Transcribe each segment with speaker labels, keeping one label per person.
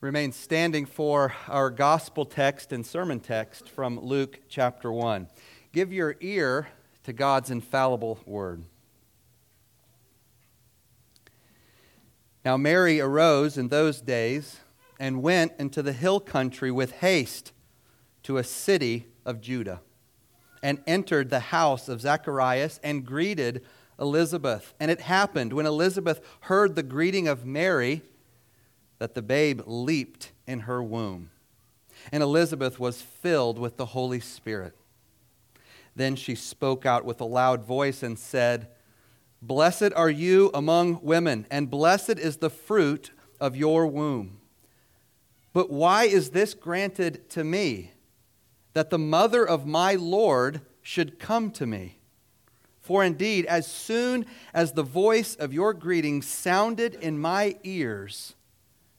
Speaker 1: remain standing for our gospel text and sermon text from Luke chapter 1. Give your ear to God's infallible word. Now, Mary arose in those days and went into the hill country with haste to a city of Judah and entered the house of Zacharias and greeted Elizabeth. And it happened when Elizabeth heard the greeting of Mary that the babe leaped in her womb. And Elizabeth was filled with the Holy Spirit. Then she spoke out with a loud voice and said, Blessed are you among women, and blessed is the fruit of your womb. But why is this granted to me, that the mother of my Lord should come to me? For indeed, as soon as the voice of your greeting sounded in my ears,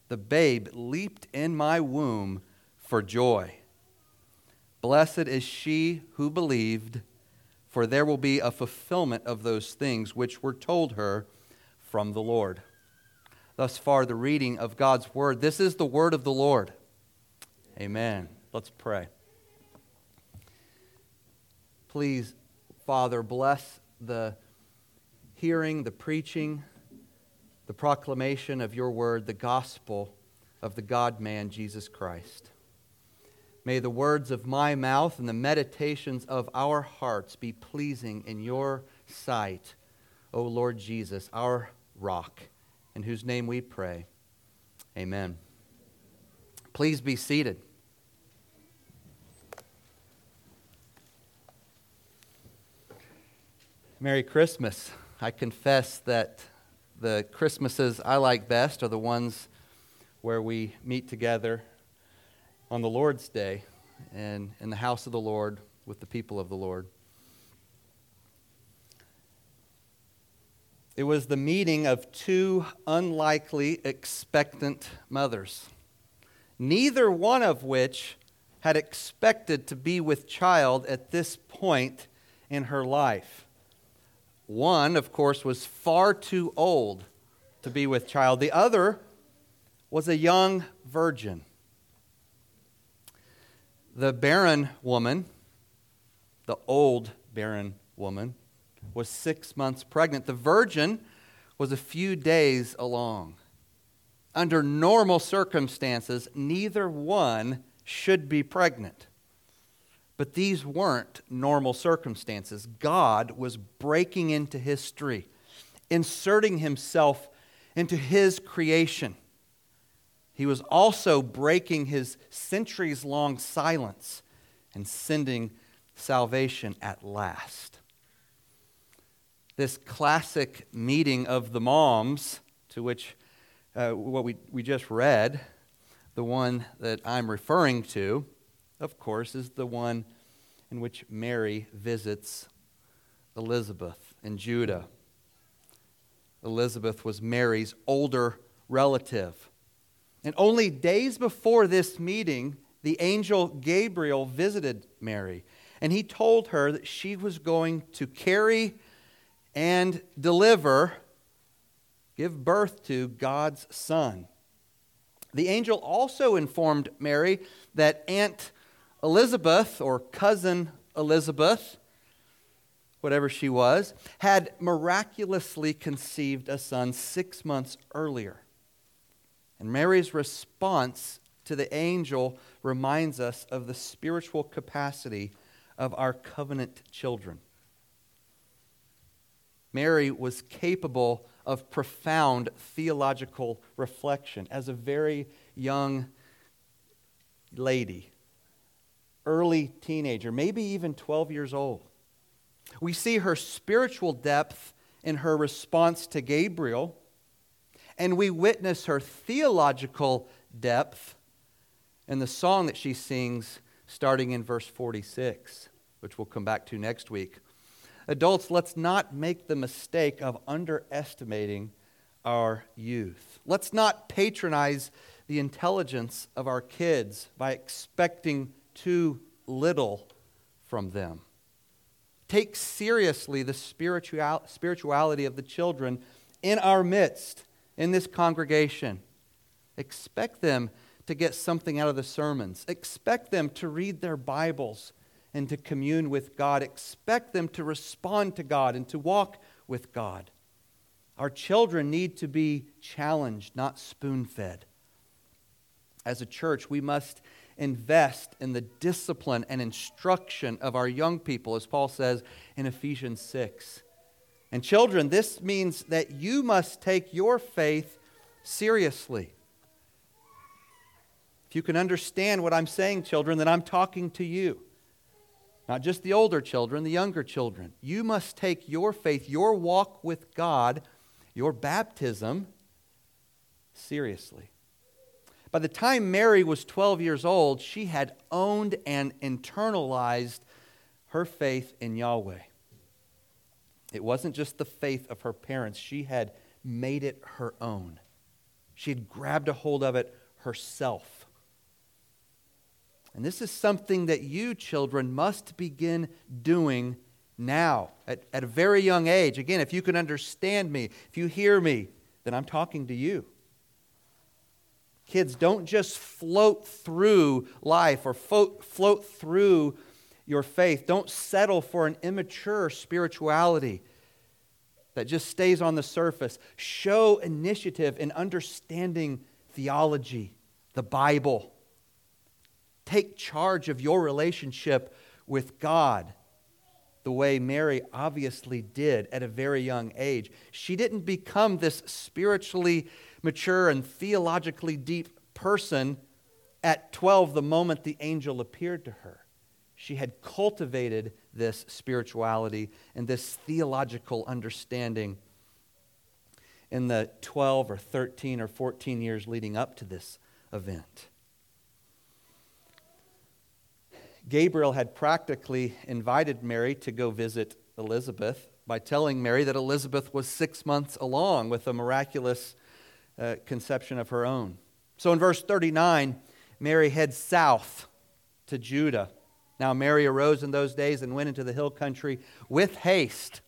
Speaker 1: the babe leaped in my womb for joy. Blessed is she who believed, for there will be a fulfillment of those things which were told her from the Lord. Thus far, the reading of God's word. This is the word of the Lord. Amen. Let's pray. Please, Father, bless the hearing, the preaching, the proclamation of your word, the gospel of the God man, Jesus Christ. May the words of my mouth and the meditations of our hearts be pleasing in your sight, O Lord Jesus, our rock, in whose name we pray. Amen. Please be seated. Merry Christmas. I confess that the Christmases I like best are the ones where we meet together on the Lord's Day and in the house of the Lord with the people of the Lord. It was the meeting of two unlikely expectant mothers, neither one of which had expected to be with child at this point in her life. One, of course, was far too old to be with child. The other was a young virgin. The barren woman, the old barren woman, was six months pregnant. The virgin was a few days along. Under normal circumstances, neither one should be pregnant. But these weren't normal circumstances. God was breaking into history, inserting himself into his creation. He was also breaking his centuries long silence and sending salvation at last. This classic meeting of the moms, to which uh, what we, we just read, the one that I'm referring to, of course, is the one in which Mary visits Elizabeth in Judah. Elizabeth was Mary's older relative. And only days before this meeting, the angel Gabriel visited Mary. And he told her that she was going to carry and deliver, give birth to God's Son. The angel also informed Mary that Aunt Elizabeth, or cousin Elizabeth, whatever she was, had miraculously conceived a son six months earlier. And Mary's response to the angel reminds us of the spiritual capacity of our covenant children. Mary was capable of profound theological reflection as a very young lady early teenager, maybe even 12 years old. We see her spiritual depth in her response to Gabriel, and we witness her theological depth in the song that she sings starting in verse 46, which we'll come back to next week. Adults, let's not make the mistake of underestimating our youth. Let's not patronize the intelligence of our kids by expecting too little from them. Take seriously the spiritual, spirituality of the children in our midst, in this congregation. Expect them to get something out of the sermons. Expect them to read their Bibles and to commune with God. Expect them to respond to God and to walk with God. Our children need to be challenged, not spoon fed. As a church, we must invest in the discipline and instruction of our young people, as Paul says in Ephesians 6. And children, this means that you must take your faith seriously. If you can understand what I'm saying, children, then I'm talking to you. Not just the older children, the younger children. You must take your faith, your walk with God, your baptism seriously. By the time Mary was 12 years old, she had owned and internalized her faith in Yahweh. It wasn't just the faith of her parents, she had made it her own. She had grabbed a hold of it herself. And this is something that you, children, must begin doing now at, at a very young age. Again, if you can understand me, if you hear me, then I'm talking to you. Kids, don't just float through life or float, float through your faith. Don't settle for an immature spirituality that just stays on the surface. Show initiative in understanding theology, the Bible take charge of your relationship with God the way Mary obviously did at a very young age. She didn't become this spiritually mature and theologically deep person at 12 the moment the angel appeared to her. She had cultivated this spirituality and this theological understanding in the 12 or 13 or 14 years leading up to this event. Gabriel had practically invited Mary to go visit Elizabeth by telling Mary that Elizabeth was six months along with a miraculous uh, conception of her own. So in verse 39, Mary heads south to Judah. Now, Mary arose in those days and went into the hill country with haste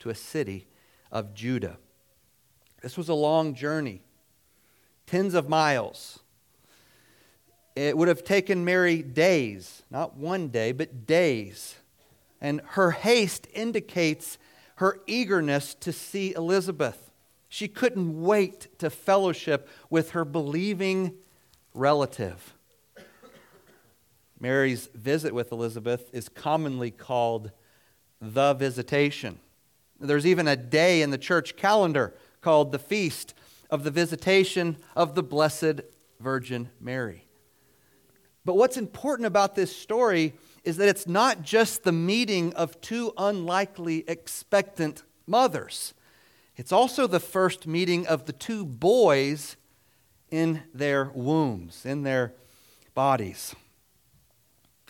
Speaker 1: to a city of Judah. This was a long journey, tens of miles. It would have taken Mary days, not one day, but days. And her haste indicates her eagerness to see Elizabeth. She couldn't wait to fellowship with her believing relative. Mary's visit with Elizabeth is commonly called the visitation. There's even a day in the church calendar called the Feast of the Visitation of the Blessed Virgin Mary. But what's important about this story is that it's not just the meeting of two unlikely expectant mothers, it's also the first meeting of the two boys in their wombs, in their bodies.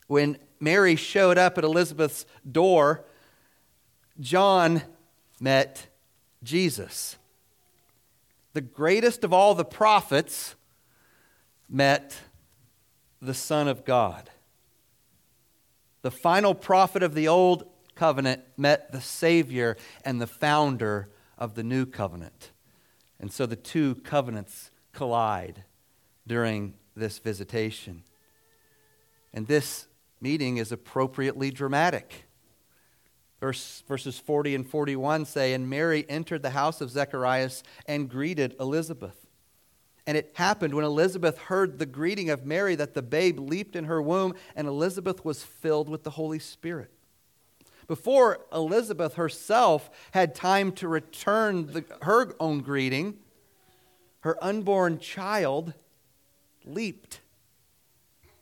Speaker 1: When Mary showed up at Elizabeth's door, John met Jesus. The greatest of all the prophets met the Son of God. The final prophet of the Old Covenant met the Savior and the founder of the New Covenant. And so the two covenants collide during this visitation. And this meeting is appropriately dramatic. Verse, verses 40 and 41 say, And Mary entered the house of Zacharias and greeted Elizabeth. And it happened when Elizabeth heard the greeting of Mary that the babe leaped in her womb, and Elizabeth was filled with the Holy Spirit. Before Elizabeth herself had time to return the, her own greeting, her unborn child leaped.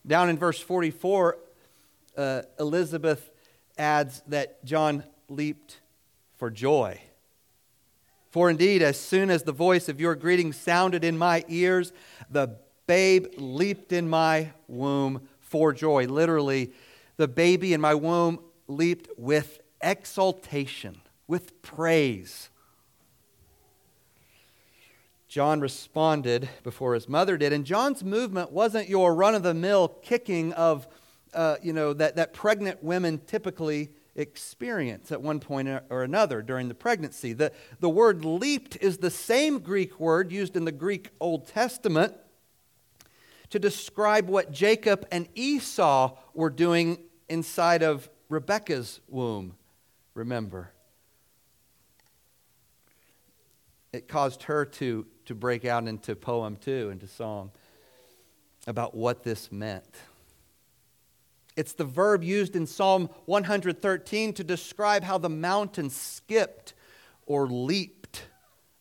Speaker 1: Down in verse 44, uh, Elizabeth adds that John leaped for joy. For indeed, as soon as the voice of your greeting sounded in my ears, the babe leaped in my womb for joy. Literally, the baby in my womb leaped with exultation, with praise. John responded before his mother did. And John's movement wasn't your run of the mill kicking of, uh, you know, that, that pregnant women typically experience at one point or another during the pregnancy. The, the word leaped is the same Greek word used in the Greek Old Testament to describe what Jacob and Esau were doing inside of Rebekah's womb. Remember. It caused her to, to break out into poem too, into song about what this meant. It's the verb used in Psalm 113 to describe how the mountains skipped or leaped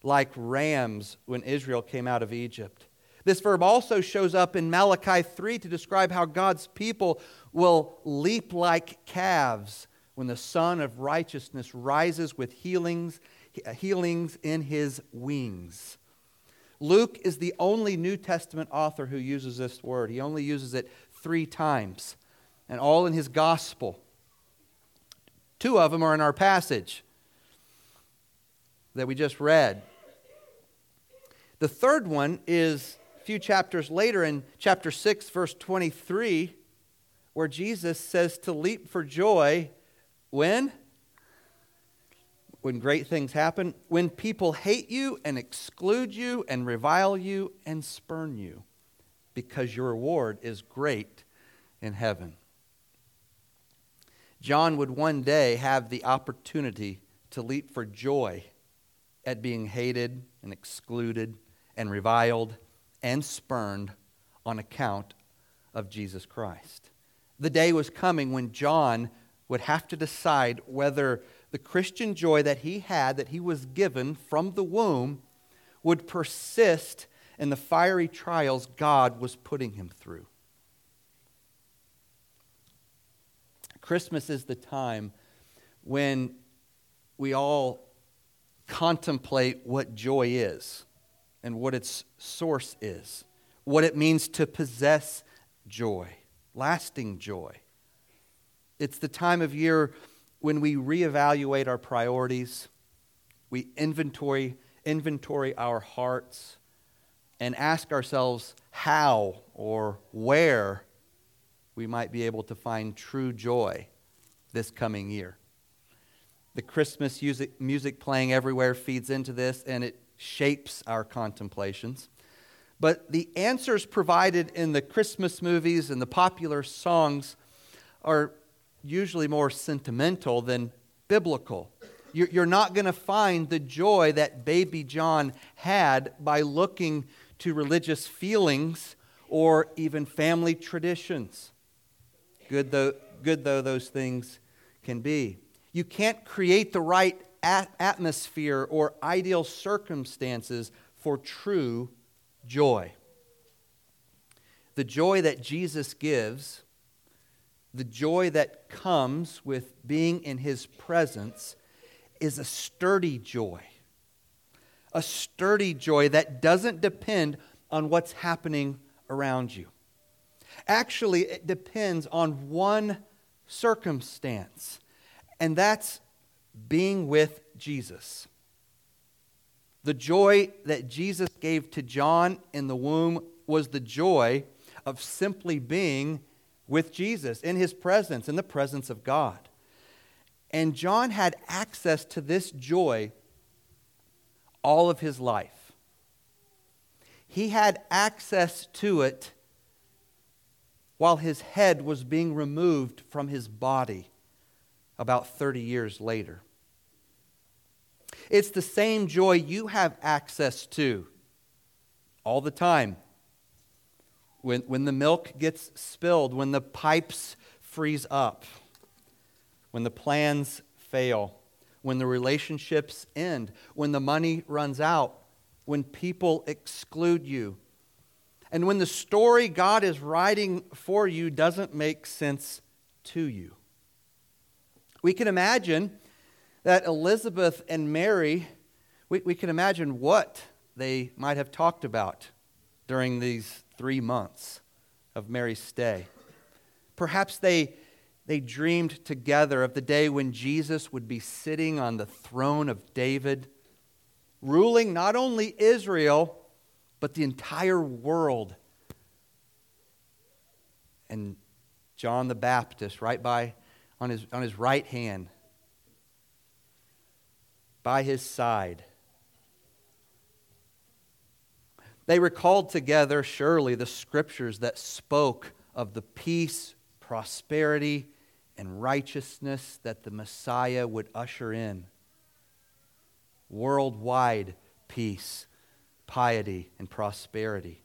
Speaker 1: like rams when Israel came out of Egypt. This verb also shows up in Malachi 3 to describe how God's people will leap like calves when the Son of Righteousness rises with healings, healings in his wings. Luke is the only New Testament author who uses this word. He only uses it three times and all in his gospel. Two of them are in our passage that we just read. The third one is a few chapters later in chapter 6, verse 23, where Jesus says to leap for joy when? When great things happen, when people hate you and exclude you and revile you and spurn you, because your reward is great in heaven. John would one day have the opportunity to leap for joy at being hated and excluded and reviled and spurned on account of Jesus Christ. The day was coming when John would have to decide whether the Christian joy that he had, that he was given from the womb, would persist in the fiery trials God was putting him through. Christmas is the time when we all contemplate what joy is and what its source is, what it means to possess joy, lasting joy. It's the time of year when we reevaluate our priorities, we inventory, inventory our hearts, and ask ourselves how or where we might be able to find true joy this coming year. The Christmas music, music playing everywhere feeds into this and it shapes our contemplations. But the answers provided in the Christmas movies and the popular songs are usually more sentimental than biblical. You're not going to find the joy that baby John had by looking to religious feelings or even family traditions good though, good though those things can be. You can't create the right atmosphere or ideal circumstances for true joy. The joy that Jesus gives, the joy that comes with being in his presence, is a sturdy joy. A sturdy joy that doesn't depend on what's happening around you. Actually, it depends on one circumstance, and that's being with Jesus. The joy that Jesus gave to John in the womb was the joy of simply being with Jesus, in his presence, in the presence of God. And John had access to this joy all of his life. He had access to it while his head was being removed from his body about 30 years later. It's the same joy you have access to all the time. When, when the milk gets spilled, when the pipes freeze up, when the plans fail, when the relationships end, when the money runs out, when people exclude you, and when the story God is writing for you doesn't make sense to you. We can imagine that Elizabeth and Mary, we, we can imagine what they might have talked about during these three months of Mary's stay. Perhaps they, they dreamed together of the day when Jesus would be sitting on the throne of David, ruling not only Israel, but the entire world. And John the Baptist, right by on his, on his right hand, by his side. They recalled together, surely, the scriptures that spoke of the peace, prosperity, and righteousness that the Messiah would usher in. Worldwide peace, piety, and prosperity.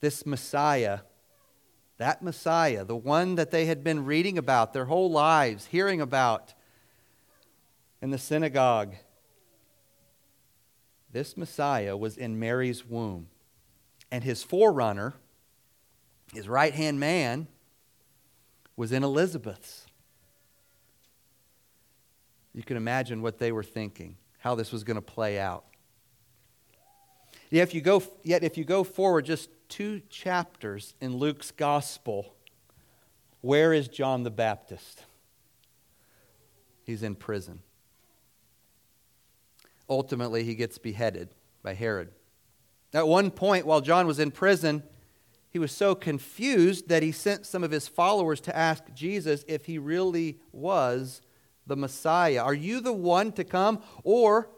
Speaker 1: This Messiah, that Messiah, the one that they had been reading about their whole lives, hearing about in the synagogue, this Messiah was in Mary's womb. And his forerunner, his right hand man, was in Elizabeth's. You can imagine what they were thinking, how this was going to play out. Yet if you go, yet if you go forward just two chapters in Luke's gospel, where is John the Baptist? He's in prison. Ultimately, he gets beheaded by Herod. At one point, while John was in prison, he was so confused that he sent some of his followers to ask Jesus if he really was the Messiah. Are you the one to come, or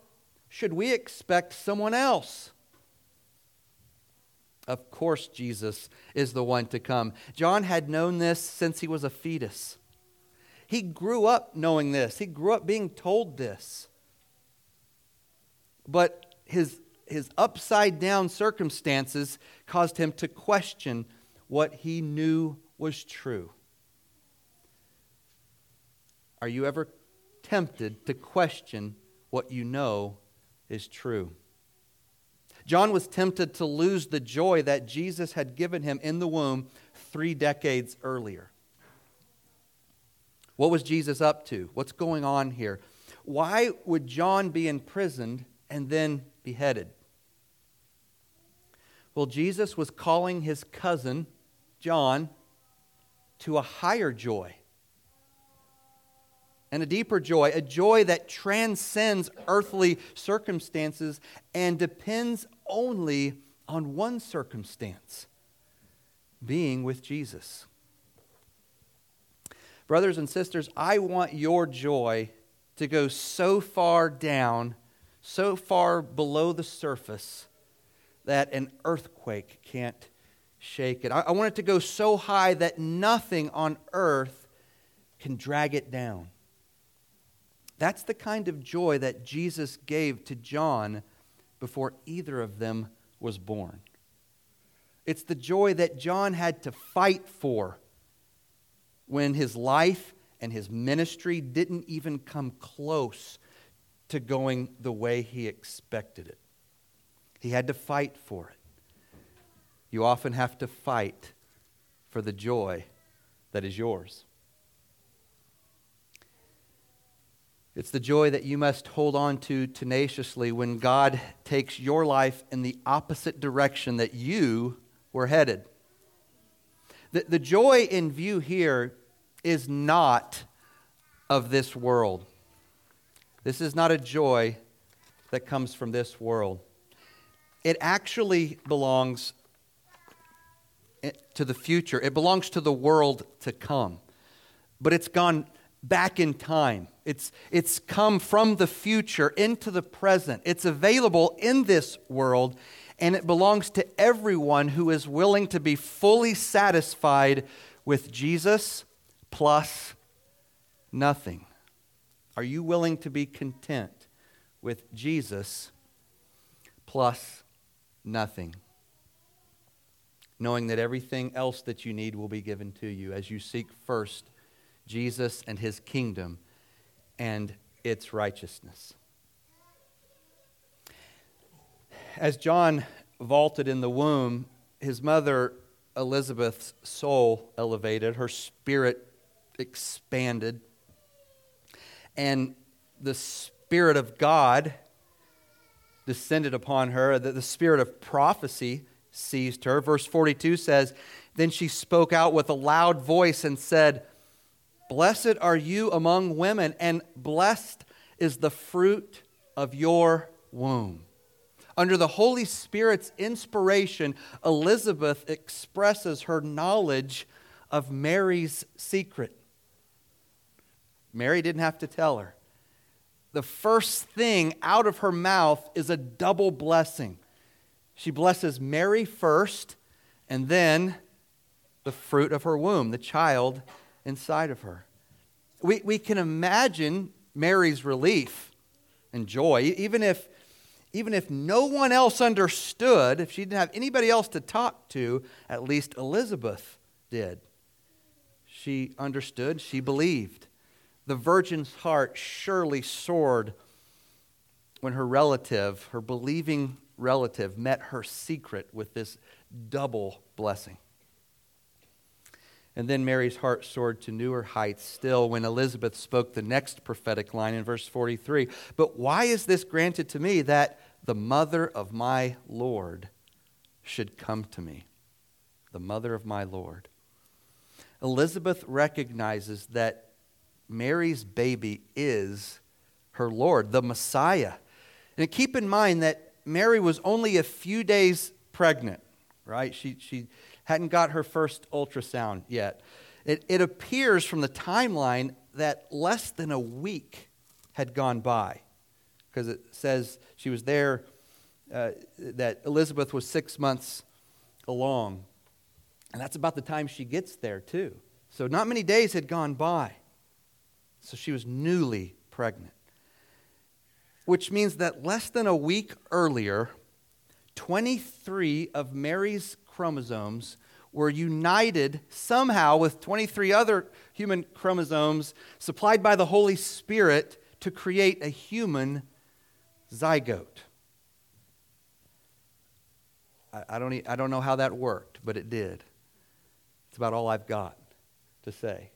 Speaker 1: should we expect someone else? Of course, Jesus is the one to come. John had known this since he was a fetus. He grew up knowing this, he grew up being told this. But his, his upside down circumstances caused him to question what he knew was true. Are you ever tempted to question what you know is true? John was tempted to lose the joy that Jesus had given him in the womb three decades earlier. What was Jesus up to? What's going on here? Why would John be imprisoned and then beheaded. Well, Jesus was calling his cousin, John, to a higher joy and a deeper joy, a joy that transcends earthly circumstances and depends only on one circumstance being with Jesus. Brothers and sisters, I want your joy to go so far down so far below the surface that an earthquake can't shake it. I, I want it to go so high that nothing on earth can drag it down. That's the kind of joy that Jesus gave to John before either of them was born. It's the joy that John had to fight for when his life and his ministry didn't even come close to going the way he expected it. He had to fight for it. You often have to fight for the joy that is yours. It's the joy that you must hold on to tenaciously when God takes your life in the opposite direction that you were headed. The, the joy in view here is not of this world. This is not a joy that comes from this world. It actually belongs to the future, it belongs to the world to come. But it's gone back in time. It's, it's come from the future into the present. It's available in this world, and it belongs to everyone who is willing to be fully satisfied with Jesus plus nothing. Are you willing to be content with Jesus plus nothing? Knowing that everything else that you need will be given to you as you seek first Jesus and his kingdom and its righteousness. As John vaulted in the womb, his mother Elizabeth's soul elevated, her spirit expanded and the Spirit of God descended upon her, that the spirit of prophecy seized her. Verse 42 says, Then she spoke out with a loud voice and said, Blessed are you among women, and blessed is the fruit of your womb. Under the Holy Spirit's inspiration, Elizabeth expresses her knowledge of Mary's secret. Mary didn't have to tell her. The first thing out of her mouth is a double blessing. She blesses Mary first, and then the fruit of her womb, the child inside of her. We, we can imagine Mary's relief and joy, even if, even if no one else understood, if she didn't have anybody else to talk to, at least Elizabeth did. She understood, she believed. The virgin's heart surely soared when her relative, her believing relative, met her secret with this double blessing. And then Mary's heart soared to newer heights still when Elizabeth spoke the next prophetic line in verse 43. But why is this granted to me that the mother of my Lord should come to me? The mother of my Lord. Elizabeth recognizes that Mary's baby is her Lord, the Messiah. And keep in mind that Mary was only a few days pregnant, right? She, she hadn't got her first ultrasound yet. It, it appears from the timeline that less than a week had gone by because it says she was there, uh, that Elizabeth was six months along. And that's about the time she gets there, too. So not many days had gone by. So she was newly pregnant. Which means that less than a week earlier, 23 of Mary's chromosomes were united somehow with 23 other human chromosomes supplied by the Holy Spirit to create a human zygote. I, don't, I don't know how that worked, but it did. It's about all I've got to say.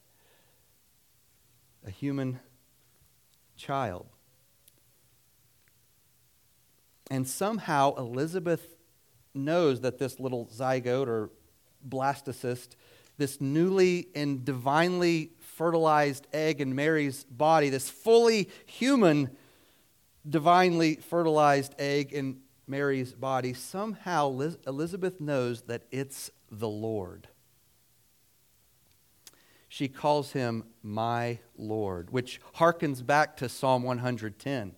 Speaker 1: A human child. And somehow Elizabeth knows that this little zygote or blastocyst, this newly and divinely fertilized egg in Mary's body, this fully human, divinely fertilized egg in Mary's body, somehow Elizabeth knows that it's the Lord. She calls him my Lord, which harkens back to Psalm 110,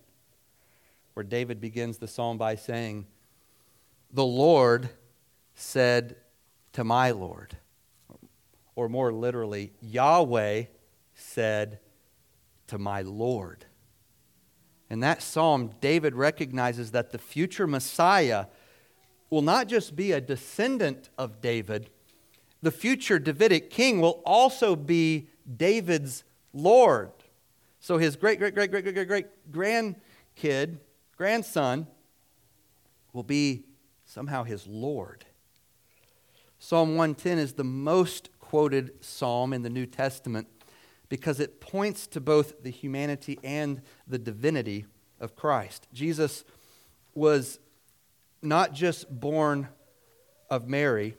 Speaker 1: where David begins the psalm by saying, the Lord said to my Lord. Or more literally, Yahweh said to my Lord. In that psalm, David recognizes that the future Messiah will not just be a descendant of David, the future Davidic king will also be David's Lord. So his great, great, great, great, great, great, great grandkid, grandson, will be somehow his Lord. Psalm 110 is the most quoted psalm in the New Testament because it points to both the humanity and the divinity of Christ. Jesus was not just born of Mary,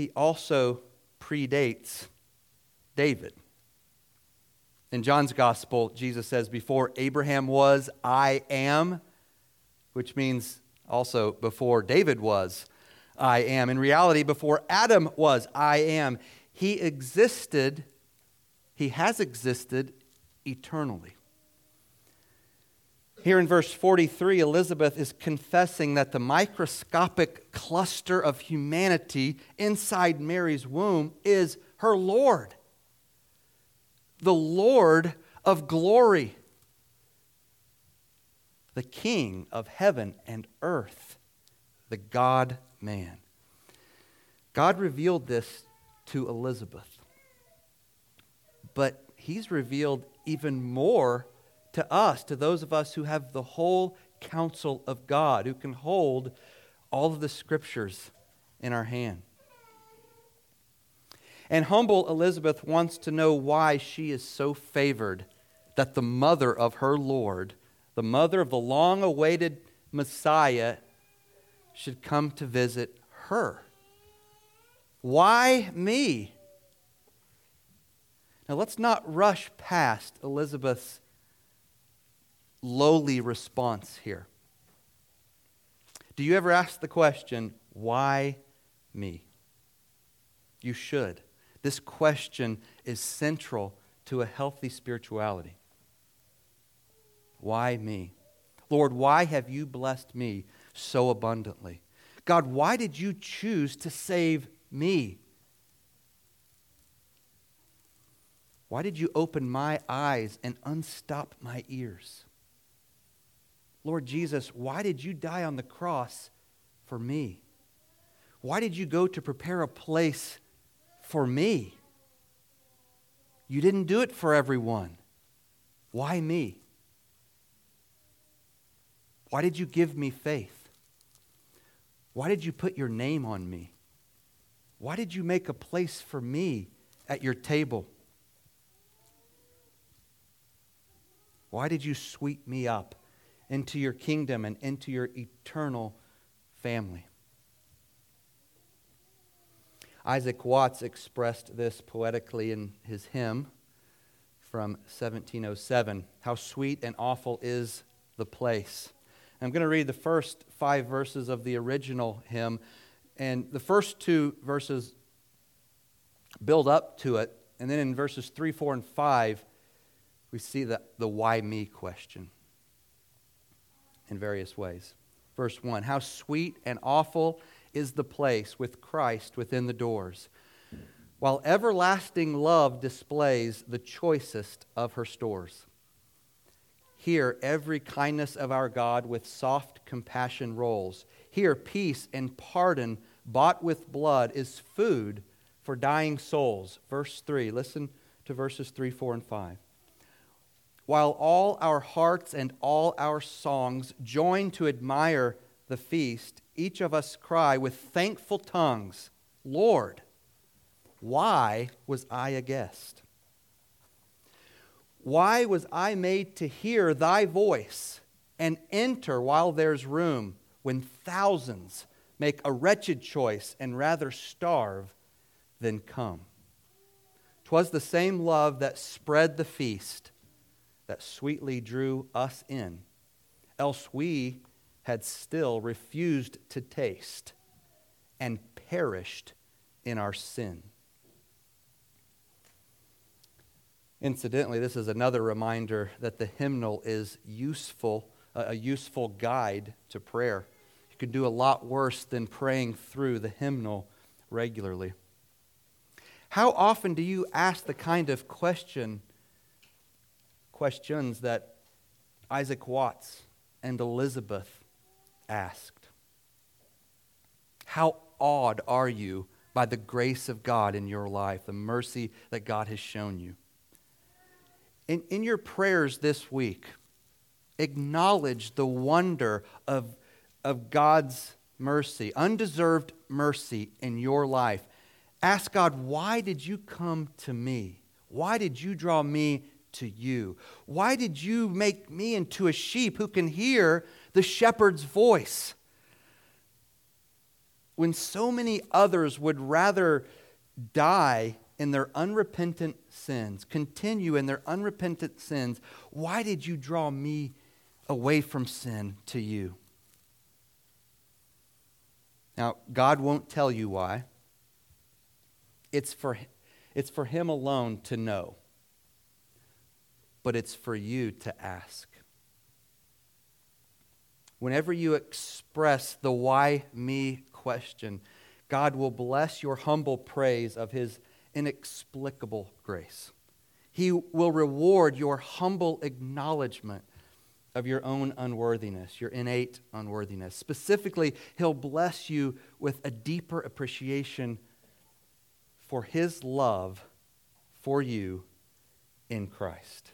Speaker 1: he also predates David. In John's gospel, Jesus says, Before Abraham was, I am which means also before David was, I am. In reality, before Adam was, I am. He existed, he has existed eternally. Here in verse 43, Elizabeth is confessing that the microscopic cluster of humanity inside Mary's womb is her Lord, the Lord of glory the King of heaven and earth, the God man. God revealed this to Elizabeth. But he's revealed even more to us, to those of us who have the whole counsel of God, who can hold all of the scriptures in our hand. And humble Elizabeth wants to know why she is so favored that the mother of her Lord the mother of the long awaited Messiah, should come to visit her. Why me? Now, let's not rush past Elizabeth's lowly response here. Do you ever ask the question, why me? You should. This question is central to a healthy spirituality. Why me? Lord, why have you blessed me so abundantly. God, why did you choose to save me? Why did you open my eyes and unstop my ears? Lord Jesus, why did you die on the cross for me? Why did you go to prepare a place for me? You didn't do it for everyone. Why me? Why did you give me faith? Why did you put your name on me? Why did you make a place for me at your table? Why did you sweep me up into your kingdom and into your eternal family? Isaac Watts expressed this poetically in his hymn from 1707 How sweet and awful is the place. I'm going to read the first five verses of the original hymn, and the first two verses build up to it, and then in verses 3, 4, and 5, we see the, the why me question in various ways. Verse 1 How sweet and awful is the place with Christ within the doors, while everlasting love displays the choicest of her stores. Here, every kindness of our God with soft compassion rolls. Here, peace and pardon bought with blood is food for dying souls. Verse 3. Listen to verses 3, 4, and 5. While all our hearts and all our songs join to admire the feast, each of us cry with thankful tongues, Lord, why was I a guest? Why was I made to hear thy voice and enter while there's room when thousands make a wretched choice and rather starve than come? 'Twas the same love that spread the feast that sweetly drew us in, else we had still refused to taste and perished in our sin. Incidentally, this is another reminder that the hymnal is useful, a useful guide to prayer. You can do a lot worse than praying through the hymnal regularly. How often do you ask the kind of question questions that Isaac Watts and Elizabeth asked? How awed are you by the grace of God in your life, the mercy that God has shown you? in, in your prayers this week, acknowledge the wonder of, of God's mercy, undeserved mercy in your life. Ask God, why did you come to me? Why did you draw me to you? Why did you make me into a sheep who can hear the shepherd's voice? When so many others would rather die in their unrepentant sins, continue in their unrepentant sins, why did you draw me away from sin to you? Now, God won't tell you why. It's for, it's for Him alone to know, but it's for you to ask. Whenever you express the why me question, God will bless your humble praise of His inexplicable grace. He will reward your humble acknowledgement of your own unworthiness, your innate unworthiness. Specifically, He'll bless you with a deeper appreciation for His love for you in Christ.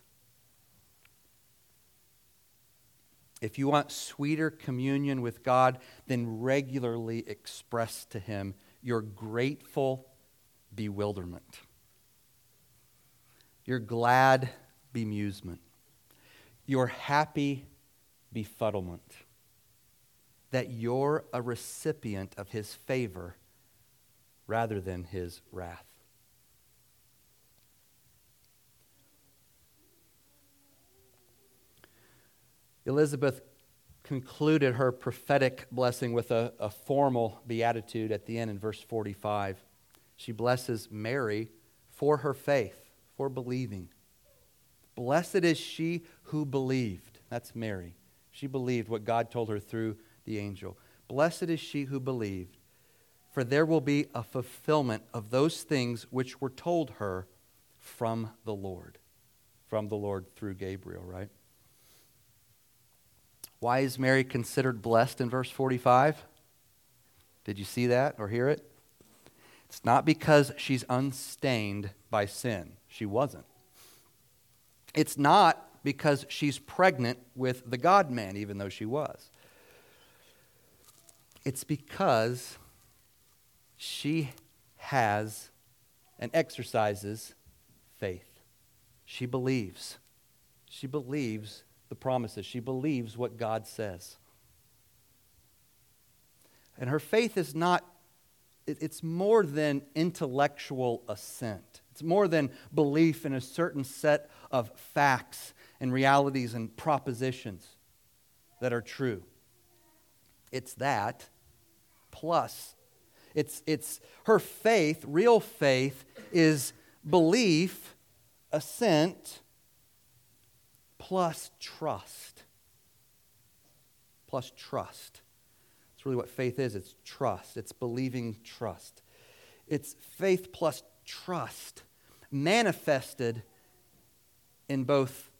Speaker 1: If you want sweeter communion with God, then regularly express to Him your grateful bewilderment, your glad bemusement, your happy befuddlement that you're a recipient of his favor rather than his wrath. Elizabeth concluded her prophetic blessing with a, a formal beatitude at the end in verse 45. She blesses Mary for her faith, for believing. Blessed is she who believed. That's Mary. She believed what God told her through the angel, Blessed is she who believed, for there will be a fulfillment of those things which were told her from the Lord. From the Lord through Gabriel, right? Why is Mary considered blessed in verse 45? Did you see that or hear it? It's not because she's unstained by sin. She wasn't. It's not because she's pregnant with the God man, even though she was. It's because she has and exercises faith. She believes. She believes the promises. She believes what God says. And her faith is not, it's more than intellectual assent. It's more than belief in a certain set of facts and realities and propositions that are true. It's that plus. It's, it's her faith, real faith, is belief, assent, plus trust. Plus trust. It's really what faith is it's trust, it's believing trust. It's faith plus trust manifested in both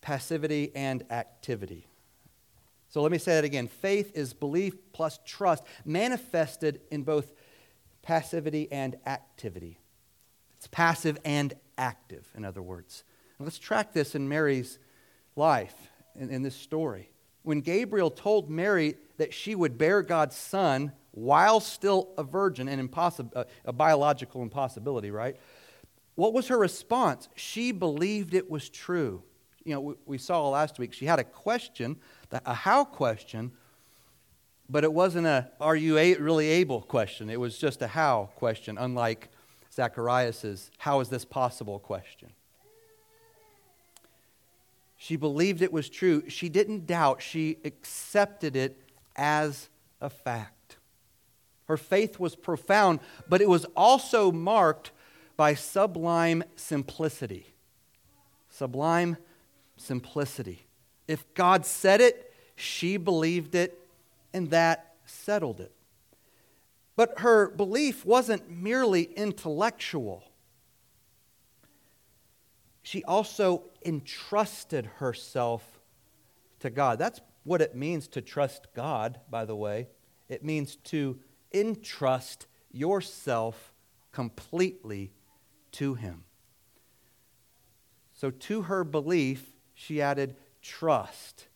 Speaker 1: passivity and activity. So let me say that again. Faith is belief plus trust, manifested in both passivity and activity. It's passive and active, in other words. let's track this in Mary's life, in, in this story. When Gabriel told Mary that she would bear God's son while still a virgin, an impossible, a, a biological impossibility, right? What was her response? She believed it was true. You know, we, we saw last week, she had a question a how question, but it wasn't a are you a- really able question. It was just a how question, unlike Zacharias's how is this possible question. She believed it was true. She didn't doubt. She accepted it as a fact. Her faith was profound, but it was also marked by sublime simplicity. Sublime simplicity. If God said it, she believed it, and that settled it. But her belief wasn't merely intellectual. She also entrusted herself to God. That's what it means to trust God, by the way. It means to entrust yourself completely to Him. So, to her belief, she added trust.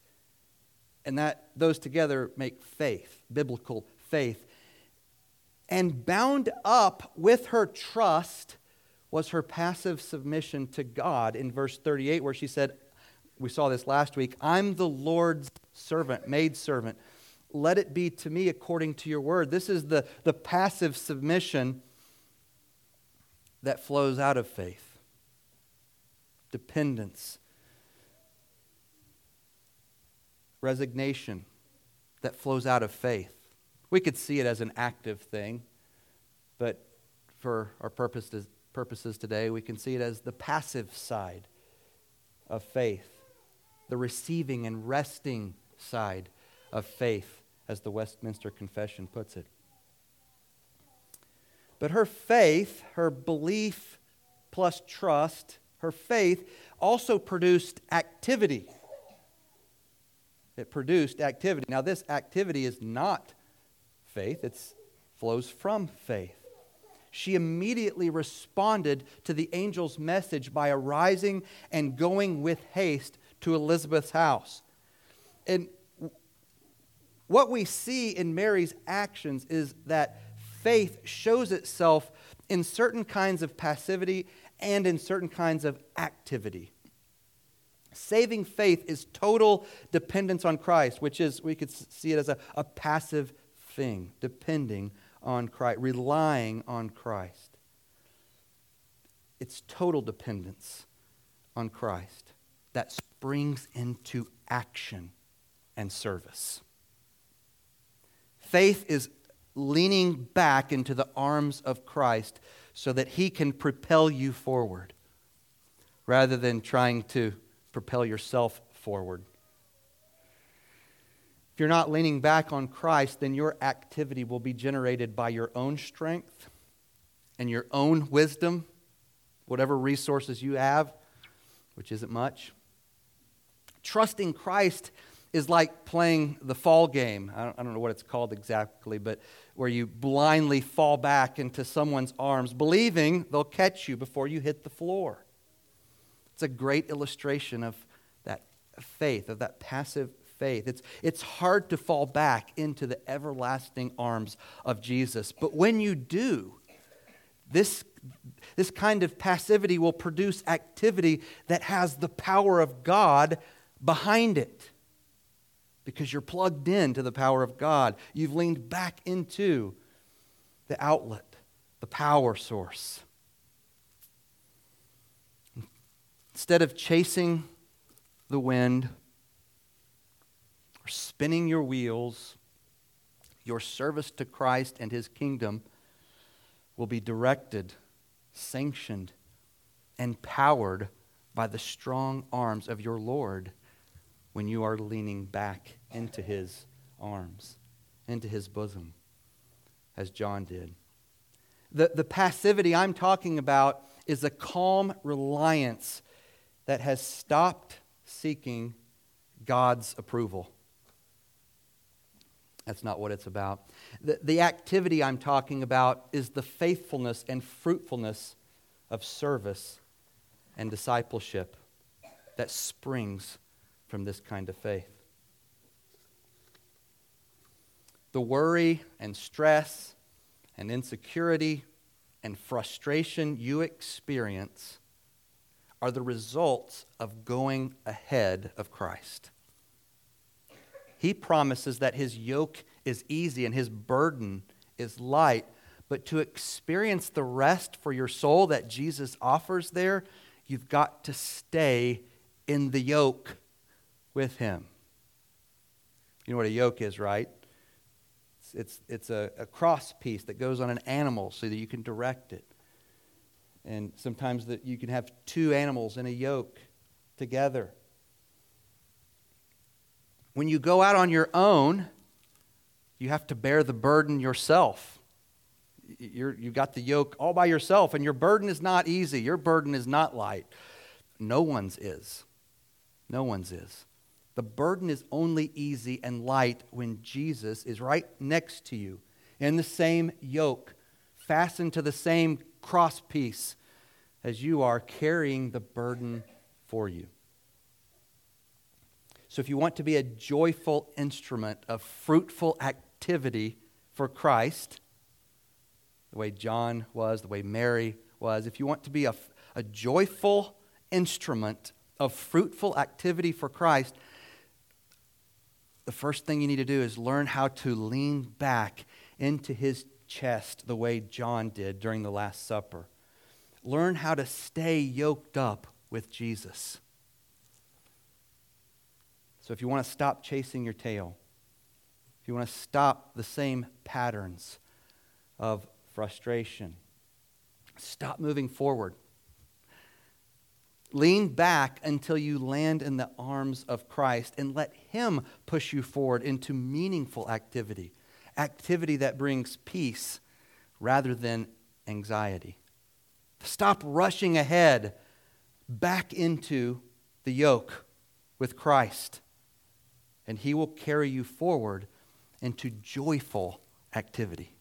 Speaker 1: And that those together make faith, biblical faith. And bound up with her trust was her passive submission to God in verse 38, where she said, We saw this last week, I'm the Lord's servant, maid servant. Let it be to me according to your word. This is the, the passive submission that flows out of faith, dependence, resignation that flows out of faith. We could see it as an active thing, but for our purposes, purposes today, we can see it as the passive side of faith, the receiving and resting side of faith, as the Westminster Confession puts it. But her faith, her belief plus trust, her faith also produced activity it produced activity. Now, this activity is not faith, it flows from faith. She immediately responded to the angel's message by arising and going with haste to Elizabeth's house. And what we see in Mary's actions is that faith shows itself in certain kinds of passivity and in certain kinds of activity. Saving faith is total dependence on Christ, which is, we could see it as a, a passive thing, depending on Christ, relying on Christ. It's total dependence on Christ that springs into action and service. Faith is leaning back into the arms of Christ so that he can propel you forward rather than trying to propel yourself forward. You're not leaning back on Christ, then your activity will be generated by your own strength and your own wisdom, whatever resources you have, which isn't much. Trusting Christ is like playing the fall game. I don't, I don't, know what it's called exactly, but where you blindly fall back into someone's arms, believing they'll catch you before you hit the floor. It's a great illustration of that faith, of that passive faith. It's, it's hard to fall back into the everlasting arms of Jesus. But when you do, this, this kind of passivity will produce activity that has the power of God behind it because you're plugged in to the power of God. You've leaned back into the outlet, the power source. Instead of chasing the wind spinning your wheels, your service to Christ and his kingdom will be directed, sanctioned, and powered by the strong arms of your Lord when you are leaning back into his arms, into his bosom, as John did. The, the passivity I'm talking about is a calm reliance that has stopped seeking God's approval. That's not what it's about. The, the activity I'm talking about is the faithfulness and fruitfulness of service and discipleship that springs from this kind of faith. The worry and stress and insecurity and frustration you experience are the results of going ahead of Christ. He promises that his yoke is easy and his burden is light. But to experience the rest for your soul that Jesus offers there, you've got to stay in the yoke with him. You know what a yoke is, right? It's, it's, it's a, a cross piece that goes on an animal so that you can direct it. And sometimes that you can have two animals in a yoke together. When you go out on your own, you have to bear the burden yourself. You're, you've got the yoke all by yourself, and your burden is not easy. Your burden is not light. No one's is. No one's is. The burden is only easy and light when Jesus is right next to you in the same yoke, fastened to the same cross piece as you are, carrying the burden for you. So, if you want to be a joyful instrument of fruitful activity for Christ, the way John was, the way Mary was, if you want to be a, a joyful instrument of fruitful activity for Christ, the first thing you need to do is learn how to lean back into his chest the way John did during the Last Supper. Learn how to stay yoked up with Jesus. So, if you want to stop chasing your tail, if you want to stop the same patterns of frustration, stop moving forward. Lean back until you land in the arms of Christ and let Him push you forward into meaningful activity, activity that brings peace rather than anxiety. Stop rushing ahead back into the yoke with Christ, and He will carry you forward into joyful activity.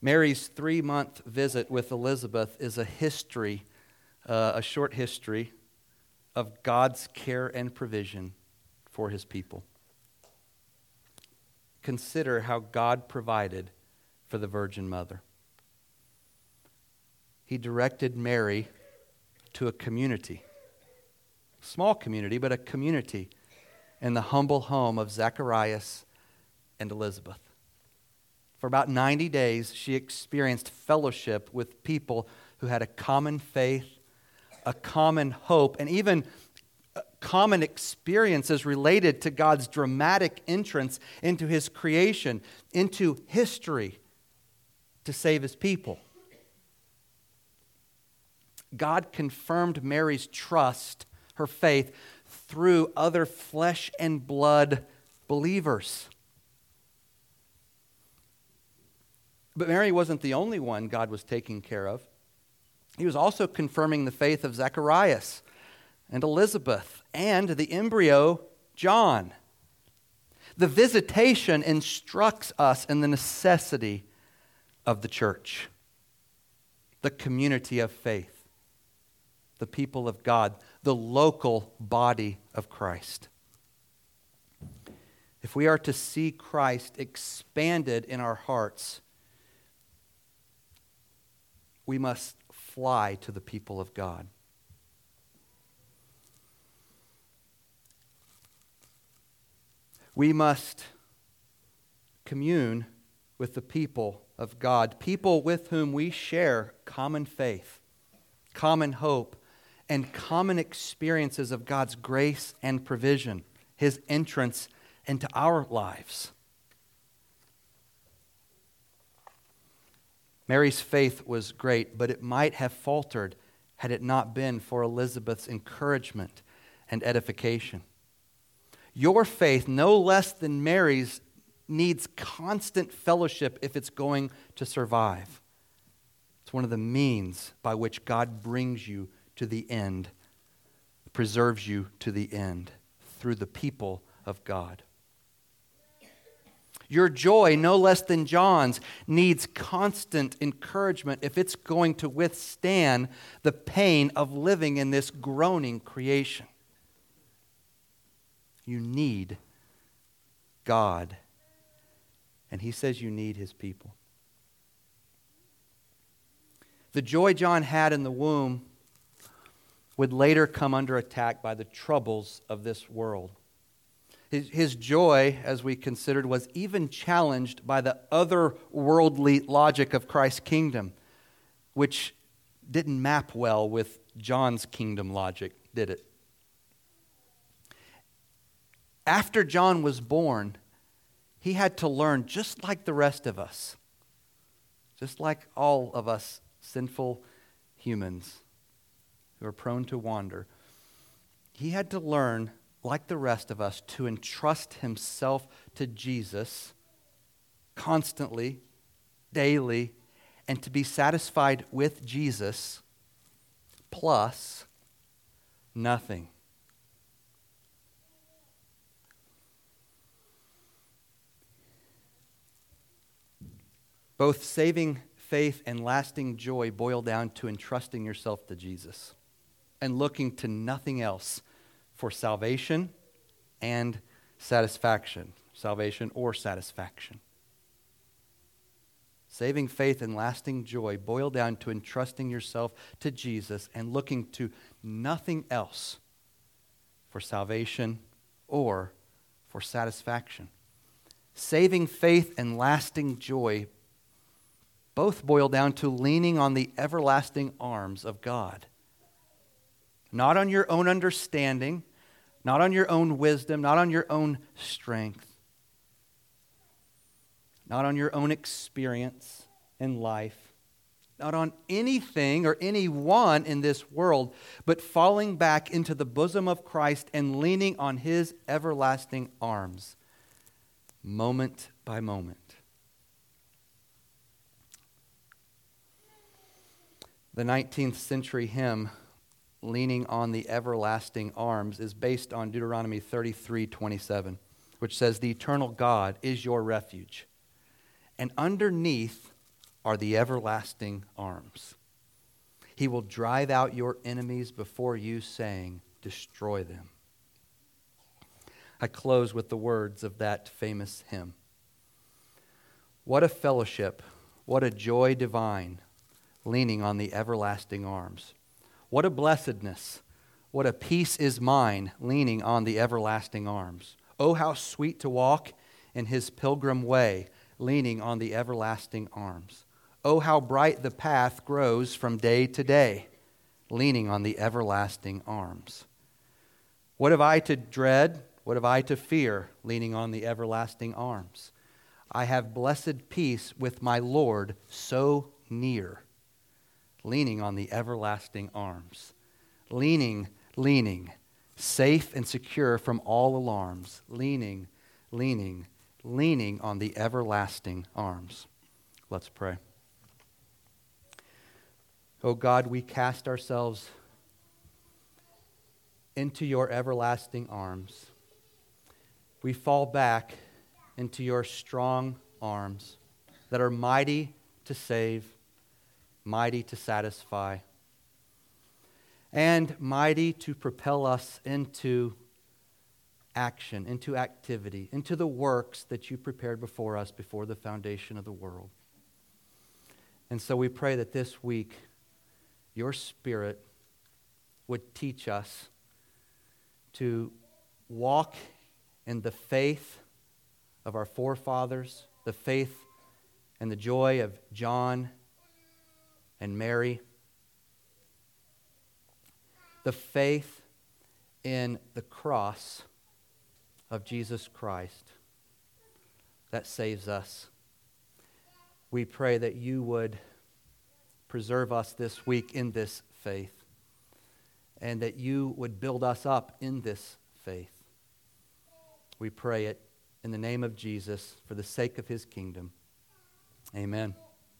Speaker 1: Mary's three month visit with Elizabeth is a history, uh, a short history of God's care and provision for his people. Consider how God provided for the Virgin Mother. He directed Mary to a community, small community, but a community in the humble home of Zacharias and Elizabeth. For about 90 days, she experienced fellowship with people who had a common faith, a common hope, and even uh, common experiences related to God's dramatic entrance into his creation, into history to save his people. God confirmed Mary's trust, her faith, through other flesh and blood believers. But Mary wasn't the only one God was taking care of. He was also confirming the faith of Zacharias and Elizabeth and the embryo John. The visitation instructs us in the necessity of the church, the community of faith, the people of God, the local body of Christ. If we are to see Christ expanded in our hearts, we must fly to the people of God. We must commune with the people of God, people with whom we share common faith, common hope, and common experiences of God's grace and provision, His entrance into our lives. Mary's faith was great, but it might have faltered had it not been for Elizabeth's encouragement and edification. Your faith, no less than Mary's, needs constant fellowship if it's going to survive. It's one of the means by which God brings you to the end, preserves you to the end through the people of God. Your joy, no less than John's, needs constant encouragement if it's going to withstand the pain of living in this groaning creation. You need God. And he says you need his people. The joy John had in the womb would later come under attack by the troubles of this world. His, his joy, as we considered, was even challenged by the otherworldly logic of Christ's kingdom, which didn't map well with John's kingdom logic, did it? After John was born, he had to learn just like the rest of us, just like all of us sinful humans who are prone to wander. He had to learn like the rest of us, to entrust himself to Jesus constantly, daily, and to be satisfied with Jesus plus nothing. Both saving faith and lasting joy boil down to entrusting yourself to Jesus and looking to nothing else for salvation and satisfaction. Salvation or satisfaction. Saving faith and lasting joy boil down to entrusting yourself to Jesus and looking to nothing else for salvation or for satisfaction. Saving faith and lasting joy both boil down to leaning on the everlasting arms of God. Not on your own understanding, not on your own wisdom, not on your own strength, not on your own experience in life, not on anything or anyone in this world, but falling back into the bosom of Christ and leaning on his everlasting arms, moment by moment. The 19th century hymn leaning on the everlasting arms is based on Deuteronomy 33 27, which says, The eternal God is your refuge, and underneath are the everlasting arms. He will drive out your enemies before you, saying, Destroy them. I close with the words of that famous hymn. What a fellowship, what a joy divine, leaning on the everlasting arms. What a blessedness. What a peace is mine, leaning on the everlasting arms. Oh, how sweet to walk in his pilgrim way, leaning on the everlasting arms. Oh, how bright the path grows from day to day, leaning on the everlasting arms. What have I to dread? What have I to fear, leaning on the everlasting arms? I have blessed peace with my Lord so near leaning on the everlasting arms. Leaning, leaning, safe and secure from all alarms, leaning, leaning, leaning on the everlasting arms. Let's pray. Oh God, we cast ourselves into your everlasting arms. We fall back into your strong arms that are mighty to save, mighty to satisfy, and mighty to propel us into action, into activity, into the works that you prepared before us before the foundation of the world. And so we pray that this week your Spirit would teach us to walk in the faith of our forefathers, the faith and the joy of John and Mary, the faith in the cross of Jesus Christ that saves us. We pray that you would preserve us this week in this faith and that you would build us up in this faith. We pray it in the name of Jesus for the sake of his kingdom. Amen.